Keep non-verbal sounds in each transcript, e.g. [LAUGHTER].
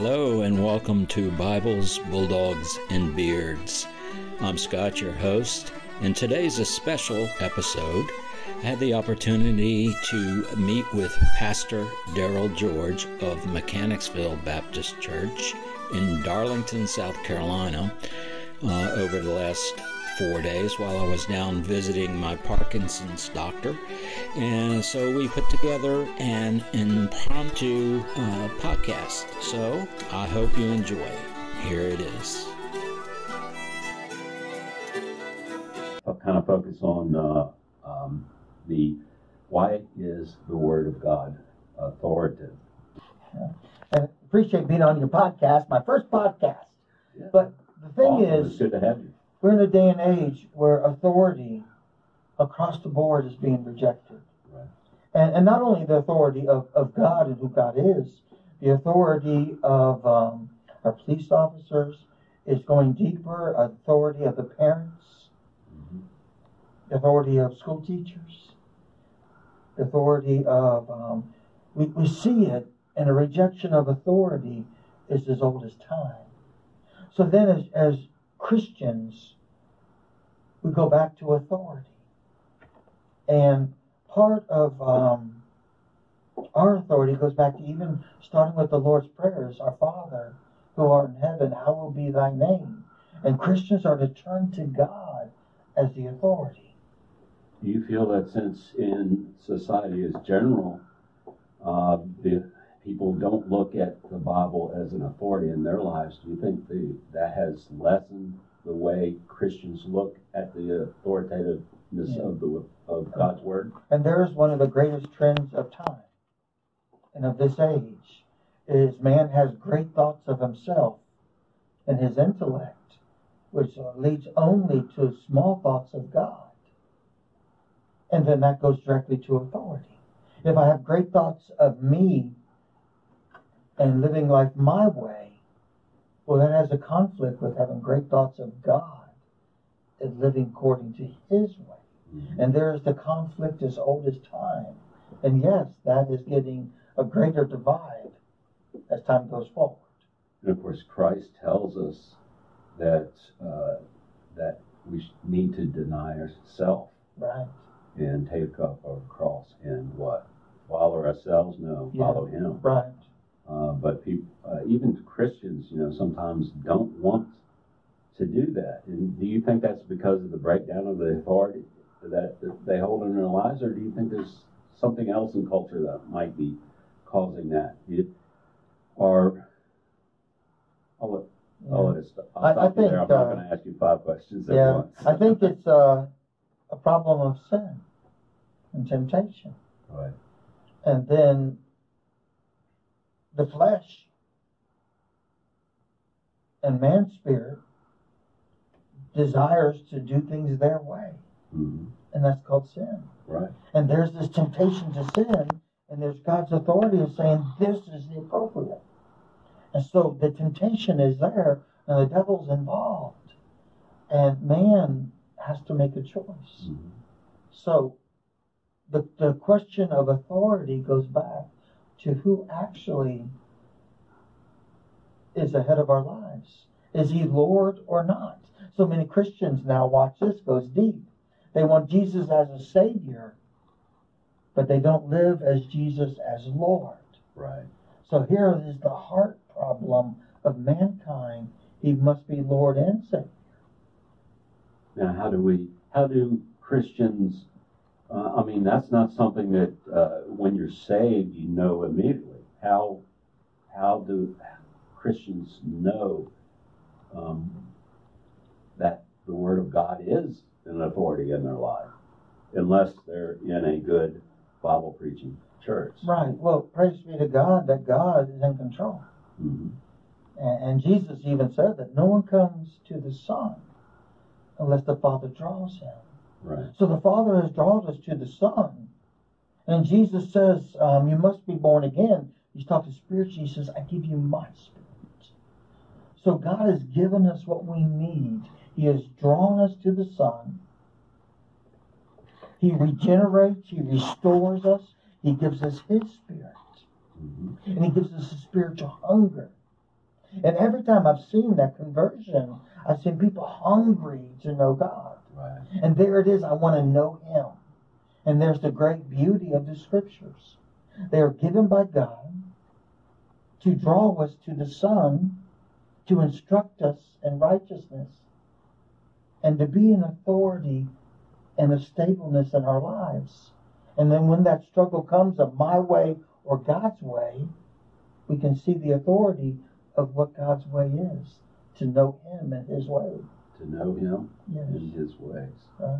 Hello, and welcome to Bibles, Bulldogs, and Beards. I'm Scott, your host, and today's a special episode. I had the opportunity to meet with Pastor Darryl George of Mechanicsville Baptist Church in Darlington, South Carolina, uh, over the last four days while I was down visiting my Parkinson's doctor. And so we put together an impromptu uh, podcast. So I hope you enjoy it. Here it is. I'll kind of focus on uh, um, the why is the Word of God authoritative? And appreciate being on your podcast, my first podcast. Yeah. But the thing Awesome. It's is, good to have you. We're in a day and age where authority across the board is being rejected. Right. And, and not only the authority of, of God and who God is, the authority of um, our police officers is going deeper, authority of the parents, Mhm. the authority of school teachers, the authority of, um, we, we see it, and a rejection of authority is as old as time. So then, as, as Christians, we go back to authority. And part of um, our authority goes back to even starting with the Lord's prayers Our Father, who art in heaven, hallowed be thy name. And Christians are to turn to God as the authority. Do you feel that since in society as general, uh, the people don't look at the Bible as an authority in their lives, do you think the, that has lessened the way Christians look at the authoritativeness Yeah. of the of God's Word? And there's one of the greatest trends of time and of this age is man has great thoughts of himself and his intellect, which leads only to small thoughts of God. And then that goes directly to authority. If I have great thoughts of me and living life my way, well, that has a conflict with having great thoughts of God and living according to his way. And there is the conflict as old as time. And yes, that is getting a greater divide as time goes forward. And of course, Christ tells us that uh, that we need to deny ourselves Right. and take up our cross and what follow ourselves. No, Yeah. follow Him. Right. Uh, but people, uh, even Christians, you know, sometimes don't want to do that. And do you think that's because of the breakdown of the authority that, they hold in their lives, or do you think there's something else in culture that might be causing that? You, or I'll let, I'll let it stop. I'll I- I stop you there. think, I'm not uh, going to ask you five questions at Yeah. once. I think it's a, a problem of sin and temptation. Right. And then the flesh and man's spirit desires to do things their way. hmm And that's called sin. Right. And there's this temptation to sin, and there's God's authority of saying this is the appropriate. And so the temptation is there, and the devil's involved. And man has to make a choice. hmm So the, the question of authority goes back to who actually is ahead of our lives. Is he Lord or not? So many Christians now watch this goes deep. They want Jesus as a savior, but they don't live as Jesus as Lord. Right. So here is the heart problem of mankind. He must be Lord and Savior. Now, how do we, how do Christians, uh, I mean, that's not something that uh, when you're saved, you know immediately. How, how do Christians know um, that the Word of God is an authority in their life, unless they're in a good Bible preaching church? Right. Well, praise be to God that God is in control. hmm And, and Jesus even said that no one comes to the Son unless the Father draws him. Right. So the Father has drawn us to the Son. And Jesus says, um, You must be born again. He's talking spiritually. He says, I give you my spirit. So God has given us what we need. He has drawn us to the Son. He regenerates, He restores us, He gives us His Spirit. hmm And He gives us a spiritual hunger And every time I've seen that conversion, I've seen people hungry to know God. Right. And there it is, I want to know Him. And there's the great beauty of the scriptures. They are given by God to draw us to the Son, to instruct us in righteousness, and to be an authority and a stableness in our lives. And then when that struggle comes of my way or God's way, we can see the authority of what God's way is to know Him and His way. To know Him Yes. and His ways. Right.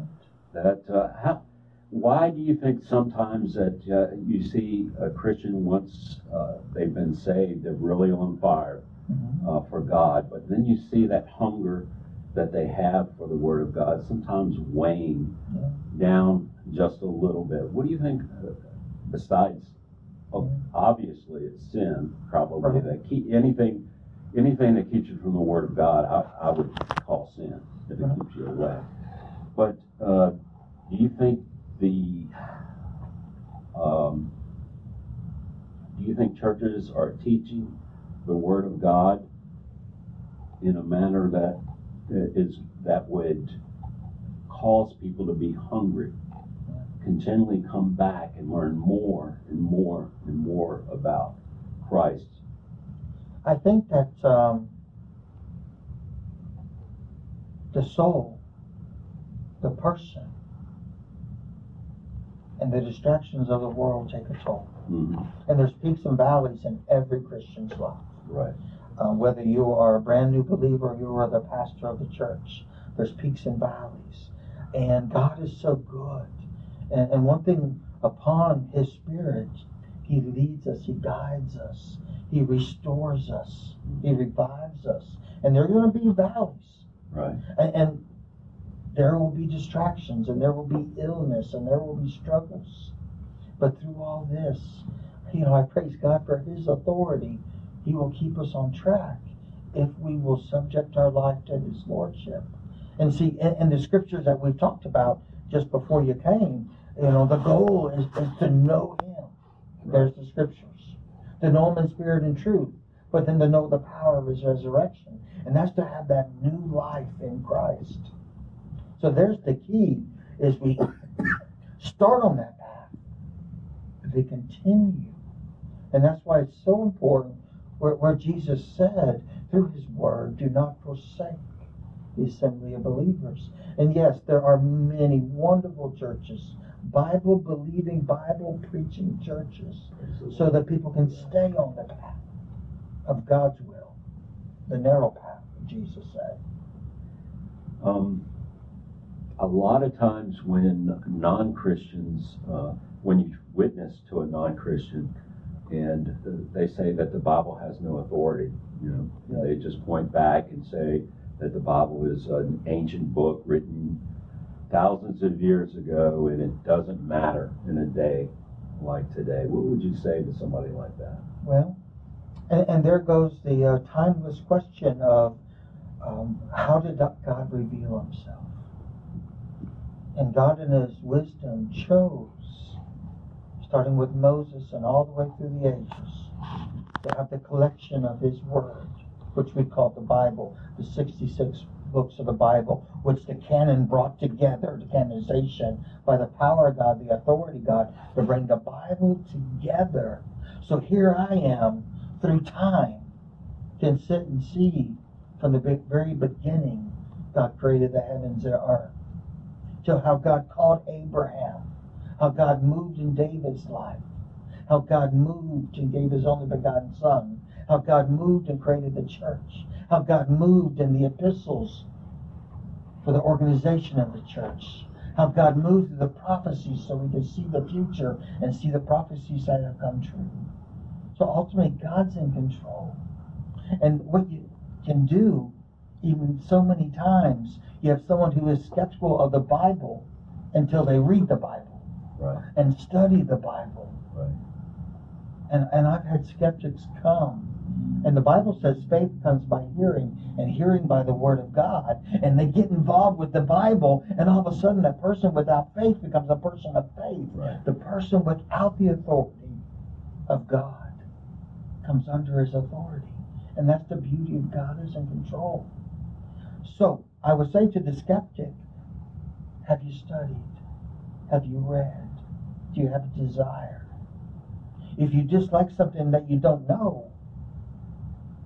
That uh, how? Why do you think sometimes that uh, you see a Christian once uh, they've been saved, they're really on fire Mhm. uh, for God, but then you see that hunger that they have for the Word of God sometimes wane Yeah. down just a little bit. What do you think? Uh, besides, obviously, it's sin. Probably Right. that keep anything, anything that keeps you from the Word of God, I, I would call sin if it keeps you away. But uh, do you think the um, do you think churches are teaching the Word of God in a manner that is that would cause people to be hungry, continually come back and learn more and more and more about Christ? I think that um, the soul, the person, and the distractions of the world take a toll. Mhm. And there's peaks and valleys in every Christian's life. Right. Uh, whether you are a brand new believer or you are the pastor of the church, there's peaks and valleys. And God is so good. And, and one thing upon His Spirit, He leads us, He guides us, He restores us, He revives us. And there are going to be valleys. Right. And, and there will be distractions, and there will be illness, and there will be struggles. But through all this, you know, I praise God for His authority. He will keep us on track if we will subject our life to His Lordship. And see, in, in the scriptures that we've talked about just before you came, you know, the goal is, is to know Him. There's the scriptures. To know Him in spirit and truth, but then to know the power of His resurrection. And that's to have that new life in Christ. So there's the key, is we [COUGHS] start on that path. If we continue. And that's why it's so important where, where Jesus said through his word, do not forsake the assembly of believers. And yes, there are many wonderful churches, Bible believing, Bible preaching churches, so that people can stay on the path of God's will, the narrow path, Jesus said. Um, a lot of times when non-Christians, uh, when you witness to a non-Christian, and uh, they say that the Bible has no authority, you know, Yeah. they just point back and say that the Bible is an ancient book written thousands of years ago, and it doesn't matter in a day like today. What would you say to somebody like that? Well, and, and there goes the uh, timeless question of um, how did God reveal himself? And God, in his wisdom, chose, starting with Moses and all the way through the ages, to have the collection of his word, which we call the Bible, the 66 books of the Bible, which the canon brought together, the canonization, by the power of God, the authority of God, to bring the Bible together. So here I am, through time, can sit and see from the very beginning God created the heavens and earth. To how God called Abraham, how God moved in David's life, how God moved and gave his only begotten Son, how God moved and created the church, how God moved in the epistles for the organization of the church, how God moved through the prophecies so we could see the future and see the prophecies that have come true. So ultimately, God's in control. And what you can do, even so many times, you have someone who is skeptical of the Bible until they read the Bible Right. and study the Bible. Right. And, and I've had skeptics come. And the Bible says faith comes by hearing, and hearing by the Word of God. And they get involved with the Bible, and all of a sudden, that person without faith becomes a person of faith. Right. The person without the authority of God comes under his authority. And that's the beauty of God is in control. So I would say to the skeptic, have you studied? Have you read? Do you have a desire? If you dislike something that you don't know,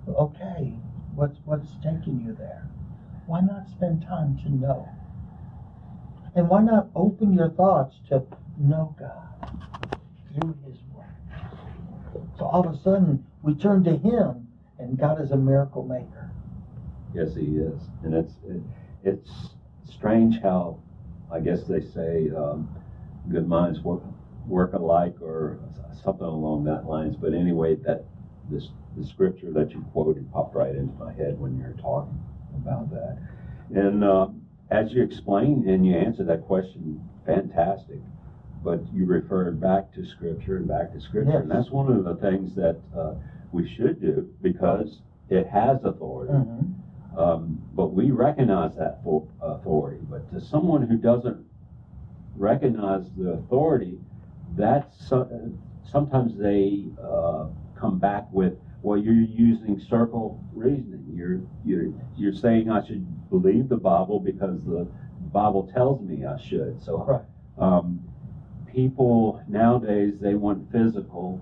okay, what's what's taking you there? Why not spend time to know? And why not open your thoughts to know God through His Word? So all of a sudden, we turn to Him, and God is a miracle maker. Yes, He is, and it's it, it's strange how I guess they say um, good minds work work alike or something along that lines. But anyway, that this the scripture that you quoted popped right into my head when you were talking about that. And uh, as you explained and you answered that question, fantastic. But you referred back to scripture and back to scripture, Yes. and that's one of the things that uh, we should do because it has authority. Mhm. Um, but we recognize that authority. But to someone who doesn't recognize the authority, that's so, sometimes they uh, come back with, "Well, you're using circle reasoning. You're you're you're saying I should believe the Bible because the Bible tells me I should." So, um, people nowadays they want physical,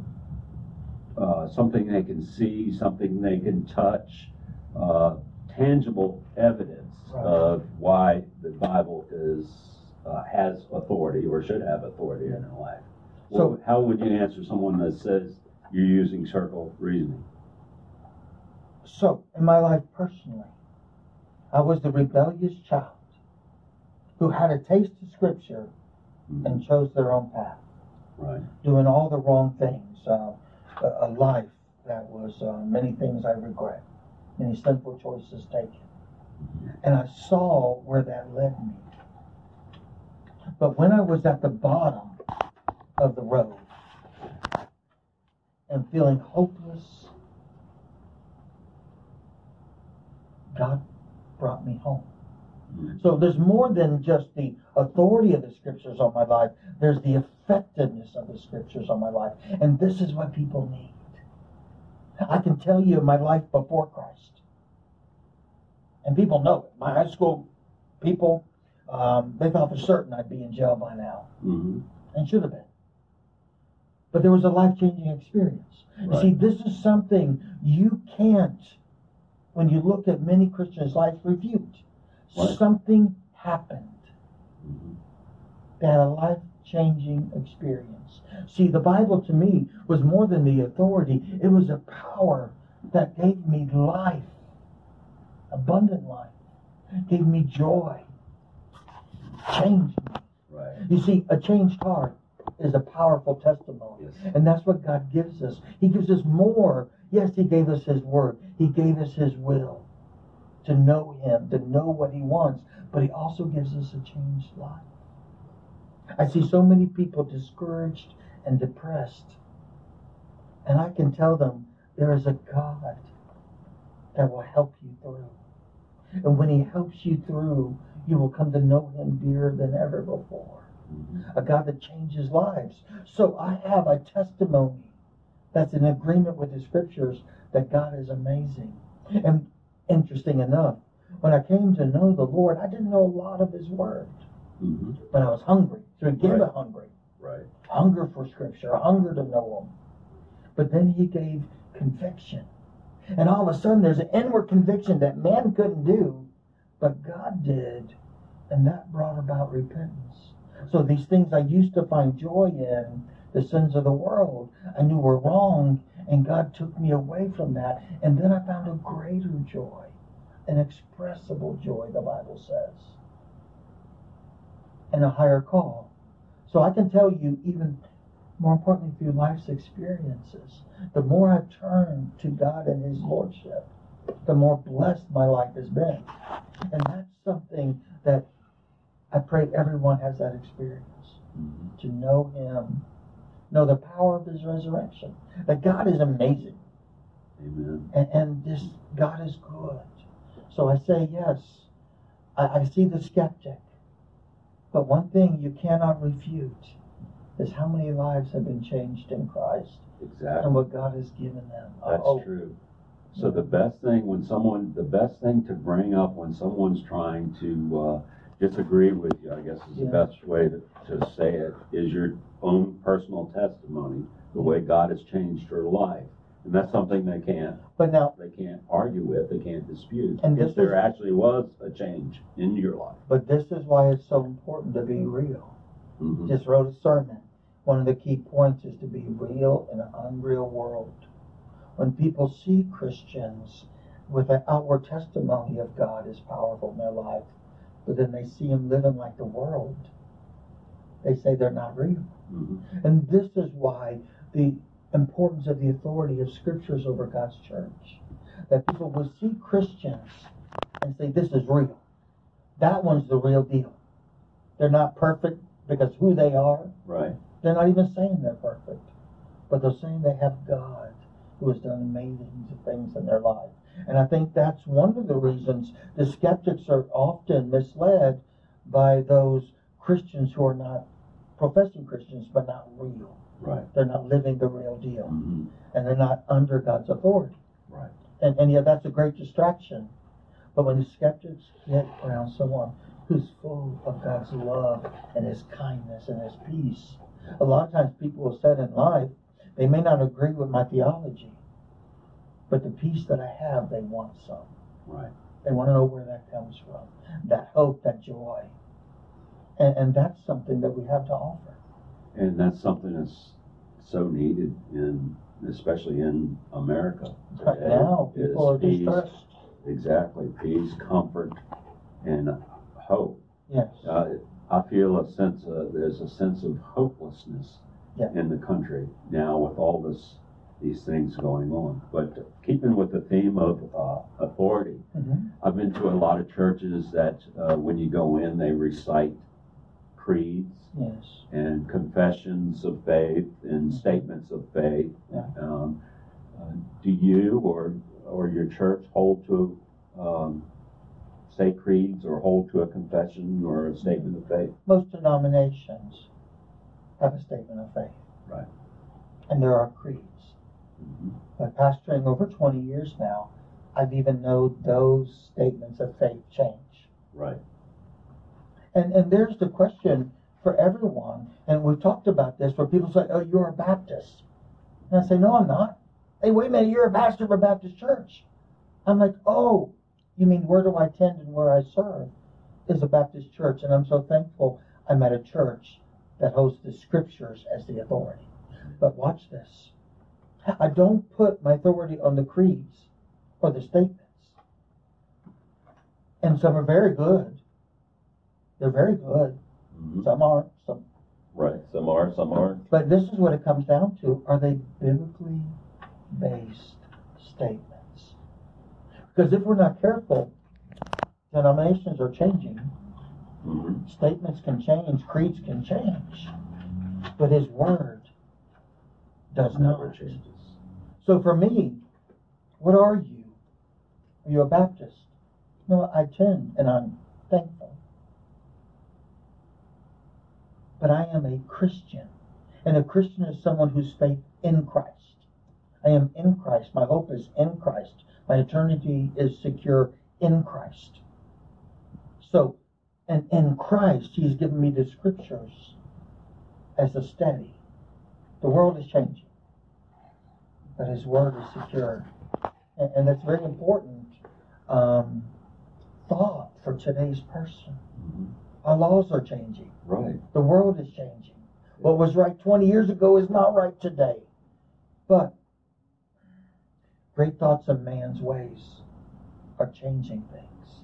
uh, something they can see, something they can touch. Uh, tangible evidence Right. of why the Bible is uh, has authority or should have authority in our life. So- Well, how would you answer someone that says you're using circle reasoning? So, in my life personally, I was the rebellious child who had a taste of Scripture and chose their own path, Right. doing all the wrong things. Uh, a, a life that was uh, many things I regret, many sinful choices taken. And I saw where that led me. But when I was at the bottom of the road and feeling hopeless, God brought me home. Mhm. So there's more than just the authority of the scriptures on my life, there's the effectiveness of the scriptures on my life. And this is what people need. I can tell you my life before Christ. And people know it. My high school people, um, they thought for certain I'd be in jail by now, Mhm. and should have been. But there was a life changing experience. You see, this is something you can't, when you look at many Christians' lives, reviewed. Right. Something happened. Mhm. They had a life changing experience. See, the Bible to me was more than the authority, it was a power that gave me life, abundant life, gave me joy, changed me. Right. You see, a changed heart is a powerful testimony. Yes. And that's what God gives us. He gives us more. Yes, He gave us His Word, He gave us His will to know Him, to know what He wants, but He also gives us a changed life. I see so many people discouraged and depressed. And I can tell them there is a God that will help you through. And when He helps you through, you will come to know Him dearer than ever before Mhm. a God that changes lives. So I have a testimony that's in agreement with the scriptures that God is amazing. And interesting enough, when I came to know the Lord, I didn't know a lot of His Word, Mhm. but I was hungry. So He gave Right. a hungry, Right. hunger for Scripture, hunger to know Him. But then He gave conviction. And all of a sudden, there's an inward conviction that man couldn't do, but God did. And that brought about repentance. So these things I used to find joy in, the sins of the world, I knew were wrong, and God took me away from that. And then I found a greater joy, an expressible joy, the Bible says, and a higher call. So I can tell you, even more importantly, through life's experiences, the more I turn to God and His Lordship, the more blessed my life has been. And that's something that I pray everyone has that experience to know Him, know the power of His resurrection. That God is amazing, Amen. and, and this God is good. So I say yes. I, I see the skeptic, but one thing you cannot refute is how many lives have been changed in Christ Exactly. and what God has given them. That's Oh, true. So the best thing when someone, the best thing to bring up when someone's trying to uh, disagree with you, I guess is the Yeah. best way to, to say it, is your own personal testimony, the way God has changed your life. And that's something they can't, But now, they can't argue with, they can't dispute. And If there is- actually was a change in your life. but this is why it's so important to be real. Mhm. Just wrote a sermon. One of the key points is to be real in an unreal world. When people see Christians with an outward testimony of God is powerful in their life, but then they see them living like the world, they say they're not real. Mhm. And this is why the importance of the authority of scriptures over God's church. That people will see Christians and say, This is real. That one's the real deal. They're not perfect because who they are. Right. They're not even saying they're perfect. But they're saying they have God who has done amazing things in their life. And I think that's one of the reasons the skeptics are often misled by those Christians who are not professing Christians but not real. Right. They're not living the real deal. Mhm. And they're not under God's authority. Right. And, and yeah, that's a great distraction. But when the skeptics get around someone who's full of God's love and His kindness and His peace, a lot of times people have said in life, they may not agree with my theology, but the peace that I have, they want some. Right. They want to know where that comes from. That hope, that joy. And, and that's something that we have to offer. And that's something that's so needed in, especially in America. Right today, now, is people are peace. distressed. Exactly, peace, comfort, and hope. Yes. Uh, I feel a sense of, there's a sense of hopelessness Yeah. in the country now with all this, these things going on. But keeping with the theme of uh, authority, hmm I've been to a lot of churches that uh, when you go in, they recite creeds Yes. and confessions of faith and statements of faith. Yeah. Um, uh, do you or or your church hold to um, say creeds or hold to a confession or a statement of faith? most denominations have a statement of faith. Right. And there are creeds. Mhm. But pastoring over 20 years now, I've even known those statements of faith change. Right. And and there's the question for everyone, and we've talked about this where people say, Oh, you're a Baptist. And I say, No, I'm not. Hey, wait a minute, you're a pastor of a Baptist church. I'm like, Oh, you mean where do I attend and where I serve is a Baptist church. And I'm so thankful I'm at a church that holds the scriptures as the authority. But watch this. I don't put my authority on the creeds or the statements. And some are very good. They're very good. Mhm. Some aren't. Some, Right. Some are, some aren't. but this is what it comes down to: Are they biblically based statements? Because if we're not careful, denominations are changing. Hmm Statements can change. Creeds can change. But His Word does Never not. changes. So for me, what are you? Are you a Baptist? No, I attend and I'm thankful. But I am a Christian. And a Christian is someone whose faith in Christ. I am in Christ. My hope is in Christ. My eternity is secure in Christ. So, and in Christ, He's given me the scriptures as a steady. The world is changing but his word is secure. And, and that's very important um, thought for today's person. Mhm. Our laws are changing. Right. The world is changing. What was right 20 years ago is not right today. But great thoughts of man's ways are changing things.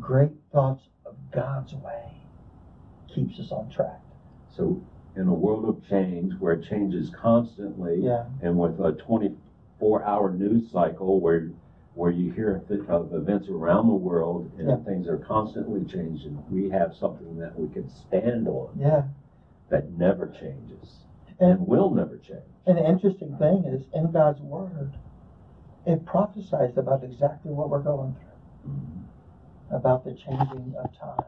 Great thoughts God's way keeps us on track. So in a world of change where it changes constantly, Yeah. and with a 24 hour news cycle where where you hear of events around the world and Yeah. things are constantly changing we have something that we can stand on Yeah. that never changes and, And will never change And the interesting thing is, in God's Word, it prophesies about exactly what we're going through, mm-hmm. About the changing of time.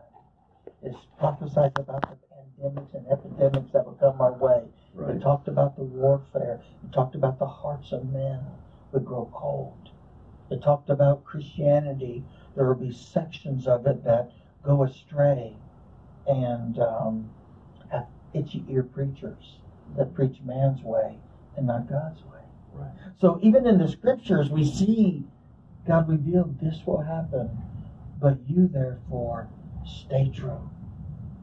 It prophesies about the pandemics and epidemics that will come our way. right It talked about the warfare. It talked about the hearts of men would grow cold. It talked about Christianity. There will be sections of it that go astray and um, have itchy ear preachers that preach man's way and not God's way. Right. So even in the scriptures, we see God revealed this will happen, but you therefore stay true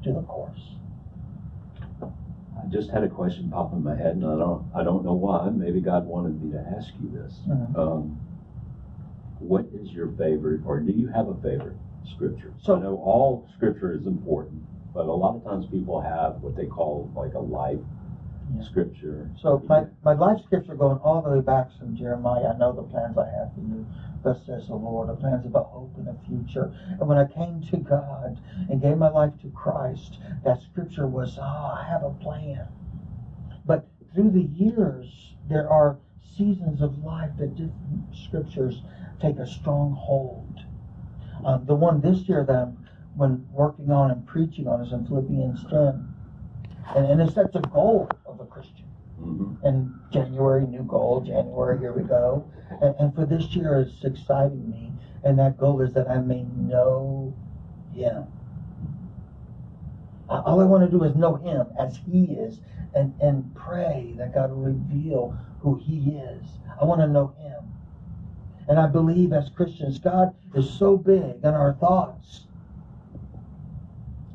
to the course. I just had a question pop in my head, and I don't, I don't know why. Maybe God wanted me to ask you this. Mhm. Um, what is your favorite, or do you have a favorite scripture? So- I know all scripture is important, but a lot of times people have what they call like a life Yeah. scripture. So my, my life scripture going all the way back from Jeremiah, I know the plans I have for you, thus says the Lord, the plans about hope and a future. And when I came to God and gave my life to Christ, that scripture was, oh, I have a plan. But through the years, there are seasons of life that different scriptures take a strong hold. Um, the one this year that I'm when working on and preaching on is in Philippians 10. And, and it sets a goal of a Christian hmm and January, new goal, January, here we go. And, and for this year, it's exciting me. And that goal is that I may know Him. All I want to do is know Him as He is and, and pray that God will reveal who He is. I want to know Him. And I believe as Christians, God is so big, and our thoughts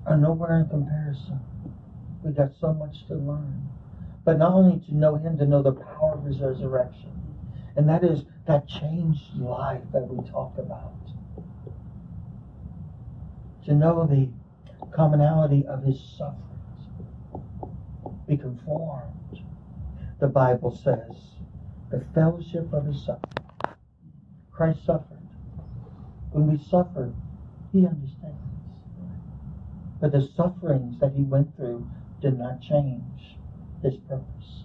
are nowhere in comparison. We got so much to learn but not only to know him, to know the power of his resurrection. And that is that changed life that we talk about. To know the commonality of his sufferings. Be conformed. The Bible says the fellowship of his suffering. Christ suffered. When we suffer, he understands. But the sufferings that he went through did not change his purpose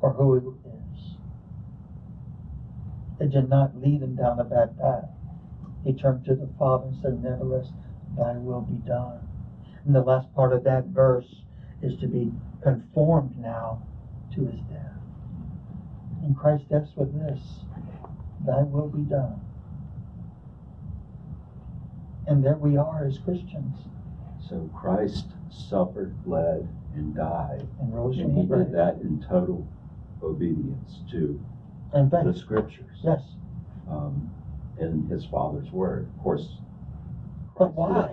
or who he is. It did not lead him down a bad path. He turned to the Father and said, Nevertheless, thy will be done. And the last part of that verse is to be conformed now to his death. And Christ death with this, thy will be done. And there we are as Christians So Christ suffered, bled, and died, and rose and from he the grave. did that in total obedience to And the faith. scriptures Yes. um, and his Father's word. Of course, But Christ why?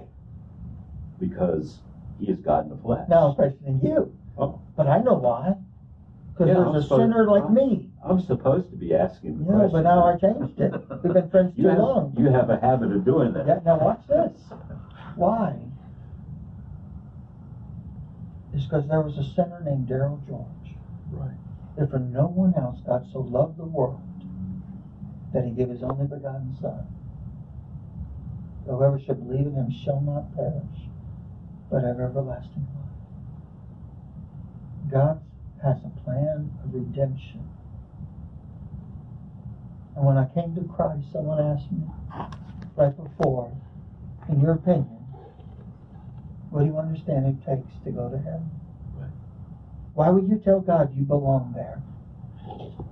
did, Because he is God in the flesh. Now I'm questioning you. Oh. But I know why. Because Yeah, there's I'm a supposed- sinner like me. I'm supposed to be asking the Yeah, question. but now I changed it. We've been friends [LAUGHS] you too have, long. You have a habit of doing that. Yeah, now watch this. Why? It's because there was a sinner named Darryl George. Right. That for no one else God so loved the world that he gave his only begotten Son. Whoever should believe in him shall not perish, but have everlasting life. God has a plan of redemption. And when I came to Christ, someone asked me right before, in your opinion, what do you understand it takes to go to heaven? Right. Why would you tell God you belong there?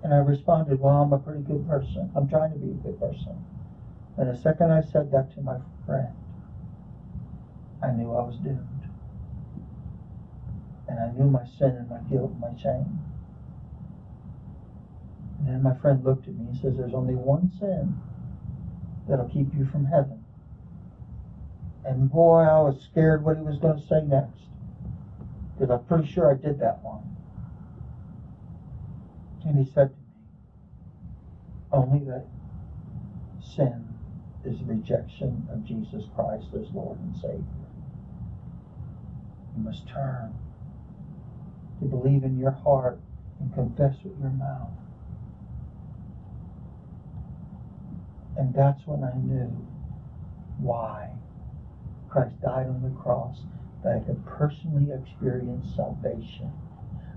And I responded, Well, I'm a pretty good person. I'm trying to be a good person. And the second I said that to my friend, I knew I was doomed. And I knew my sin and my guilt and my shame. And then my friend looked at me and says, There's only one sin that'll keep you from heaven. And boy, I was scared what he was going to say next. Because I'm pretty sure I did that one. And he said to me, Only that sin is rejection of Jesus Christ as Lord and Savior. You must turn to believe in your heart and confess with your mouth. And that's when I knew why Christ died on the cross, that I could personally experience salvation,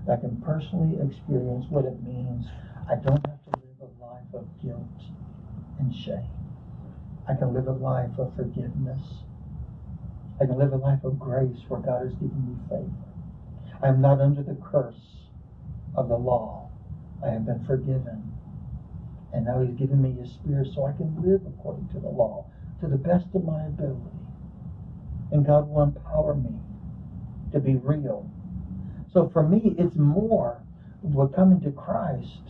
that I can personally experience what it means. I don't have to live a life of guilt and shame. I can live a life of forgiveness. I can live a life of grace where God has given me favor. I am not under the curse of the law. I have been forgiven. And now He's given me His Spirit so I can live according to the law to the best of my ability. And God will empower me to be real. So for me, it's more what coming to Christ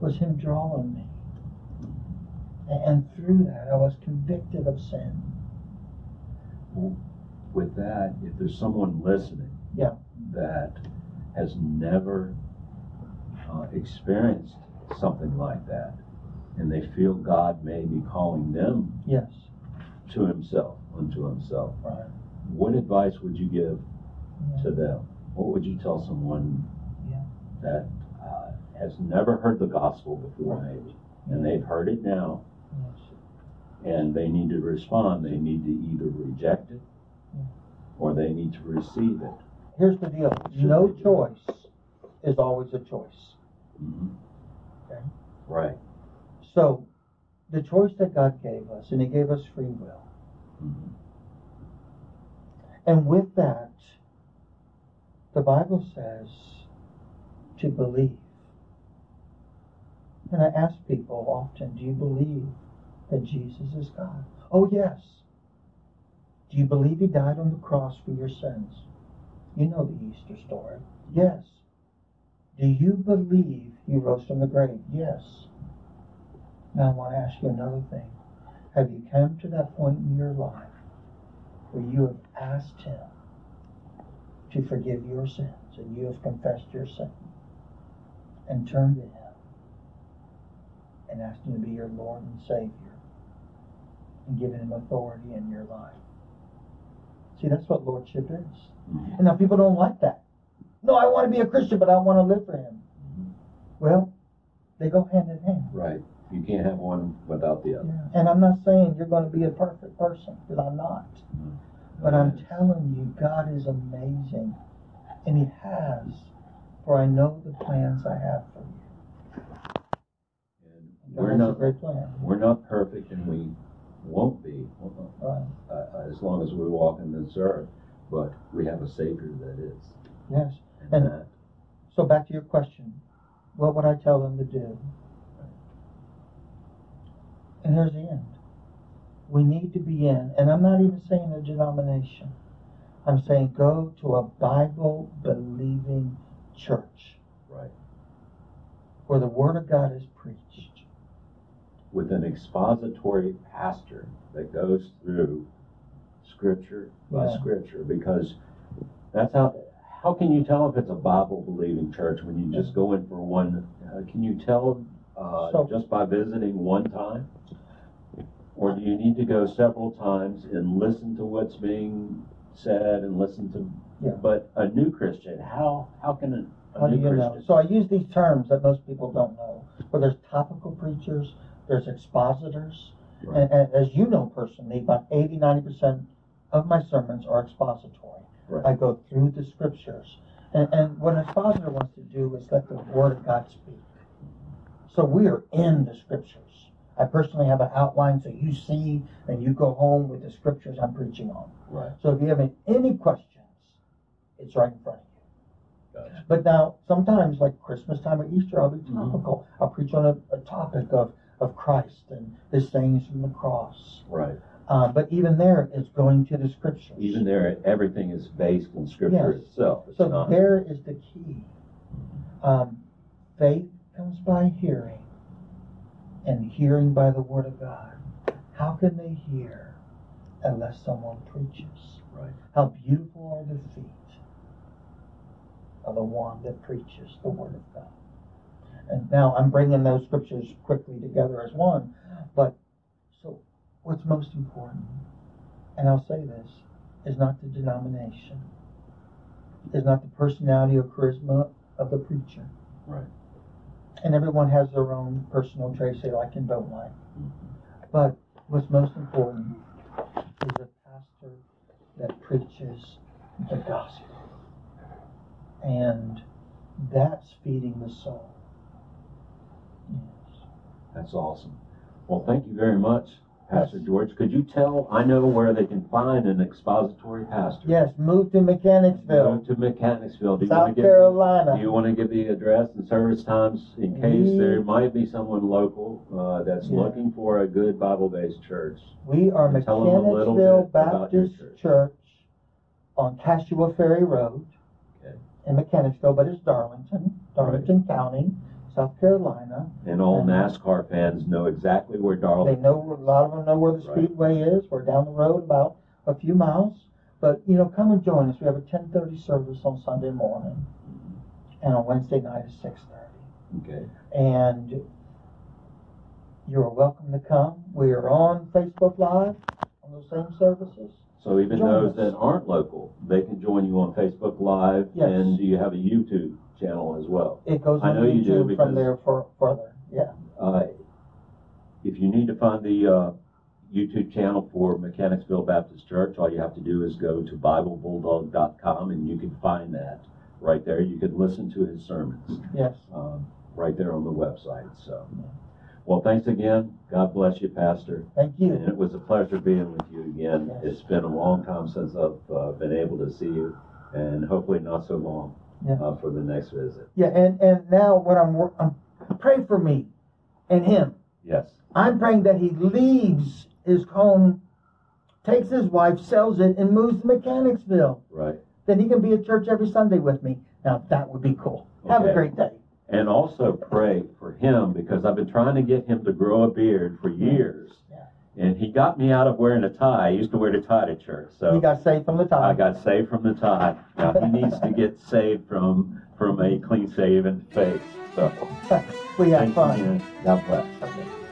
was Him drawing me. And through that, I was convicted of sin. Well, with that, if there's someone listening Yeah. that has never uh, experienced something like that, and they feel God may be calling them Yes. To Himself, unto Himself, Right. what advice would you give Yeah. to them? What would you tell someone Yeah. that uh, has never heard the gospel before, maybe, and they've heard it now, and they need to respond? They need to either reject it or they need to receive it. Here's the deal. No choice is always a choice. Mhm. Okay. Right. So, the choice that God gave us, and He gave us free will. Mhm. And with that, the Bible says to believe. And I ask people often, do you believe that Jesus is God? Oh, yes. Do you believe He died on the cross for your sins? You know the Easter story. Yes. Do you believe He rose from the grave? Yes. Now I want to ask you another thing. Have you come to that point in your life where you have asked Him to forgive your sins and you have confessed your sin and turned to Him and asked Him to be your Lord and Savior and given Him authority in your life? See, that's what Lordship is. Mhm. And now people don't like that. No, I want to be a Christian, but I want to live for Him. Mhm. Well, they go hand in hand. Right. You can't have one without the other. And I'm not saying you're going to be a perfect person, because I'm not. But I'm telling you, God is amazing. And He has, for I know the plans I have for you. And God we're has a not great plan. we're not perfect, and we won't be Right. uh, as long as we walk in this earth. But we have a Savior that is. Yes. And, And- that, So back to your question. What would I tell them to do? And here's the end. We need to be in, and I'm not even saying a denomination. I'm saying go to a Bible believing church right. where the Word of God is preached. With an expository pastor that goes through Scripture by Yeah. Scripture, because that's how. How can you tell if it's a Bible believing church when you just go in for one? Uh, can you tell uh, So- just by visiting one time? Or do you need to go several times and listen to what's being said and listen to? Yeah. But a new Christian, how how can a, a How do new you know? Christian? So I use these terms that most people don't know. Where there's topical preachers, there's expositors, Right. and, and as you know personally, about 80, 90% of my sermons are expository. Right. I go through the scriptures. And, and what an expositor wants to do is let the Word of God speak. So we are in the scriptures. I personally have an outline so you see and you go home with the scriptures I'm preaching on. right. So if you have any questions, it's right in front of you. Gotcha. But now, sometimes, like Christmas time or Easter, I'll be Mhm. topical. I'll preach on a, a topic of, of Christ and his sayings from the cross. Right. Uh, but even there, it's going to the scriptures. Even there, everything is based in Scripture Yes. itself. It's so not. there is the key. Um, faith comes by hearing, and hearing by the Word of God. How can they hear unless someone preaches? Right. How beautiful are the feet of the one that preaches the Word of God. And now I'm bringing those scriptures quickly together as one. But so, what's most important, and I'll say this, is not the denomination, is not the personality or charisma of the preacher. Right. And everyone has their own personal traits they like and don't like. But what's most important is a pastor that preaches the gospel. And that's feeding the soul. Yes. That's awesome. Well, thank you very much, Pastor George, could you tell, I know where they can find an expository pastor. Yes, move to Mechanicsville, Go to Mechanicsville. Do you want South to give, do Carolina. you want to give the address and service times in case We- there might be someone local, uh, that's Yeah. looking for a good Bible-based church? We are Tell them a little Mechanicsville bit about your Baptist church. Church on Cashua Ferry Road Okay. in Mechanicsville, but it's Darlington, Darlington County, South Carolina. And all And- NASCAR fans know exactly where Darlington. They know, a lot of them know where the Right. speedway is. We're down the road about a few miles. But, you know, come and join us. We have a ten thirty service on Sunday morning and on Wednesday night at six thirty. Okay. And you're welcome to come. We are on Facebook Live on those same services. So even Join those us. that aren't local, they can join you on Facebook Live. Yes. And do you have a YouTube channel as well? It goes I on know you do YouTube because- from there for further. Yeah. Uh, If you need to find the uh, YouTube channel for Mechanicsville Baptist Church, all you have to do is go to BibleBulldog.com and you can find that right there. You can listen to his sermons Yes. um, right there on the website. So, well, thanks again. God bless you, Pastor. Thank you. And you. it was a pleasure being with you again. Yes. It's been a long time since I've uh, been able to see you, and hopefully not so long Yeah. uh, for the next visit. Yeah. And and now what I'm um, pray for me and him. Yes. I'm praying that he leaves his home, takes his wife, sells it, and moves to Mechanicsville. Right. Then he can be at church every Sunday with me. Now that would be cool. Have a great day. And also pray for him because I've been trying to get him to grow a beard for years. And he got me out of wearing a tie. I used to wear the tie to church. So He got saved from the tie. I got saved from the tie. Now he needs to get saved from from a clean shaven face. So [LAUGHS] we thanks fun. again. God bless.